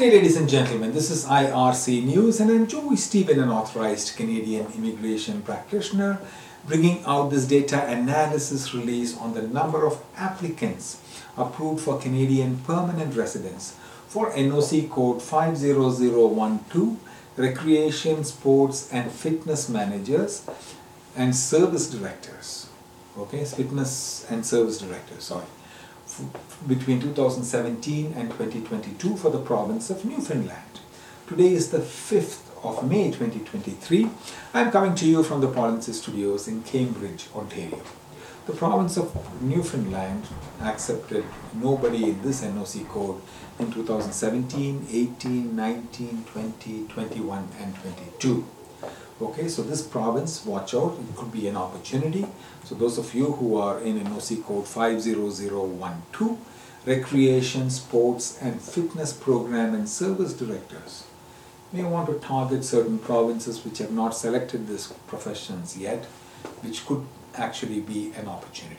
day, ladies and gentlemen. This is IRC News, and I'm Joy Stephen, an authorized Canadian immigration practitioner, bringing out this data analysis release on the number of applicants approved for Canadian permanent residence for NOC code 50012, recreation, sports, and fitness managers and service directors. Okay, fitness and service directors, sorry between 2017 and 2022 for the province of Newfoundland. Today is the 5th of May 2023. I'm coming to you from the Polinsys Studios in Cambridge, Ontario. The province of Newfoundland accepted nobody in this NOC code in 2017, 18, 19, 20, 21 and 22. Okay, so this province, watch out, it could be an opportunity. So those of you who are in NOC code 50012, recreation, sports and fitness program and service directors may want to target certain provinces which have not selected these professions yet, which could actually be an opportunity.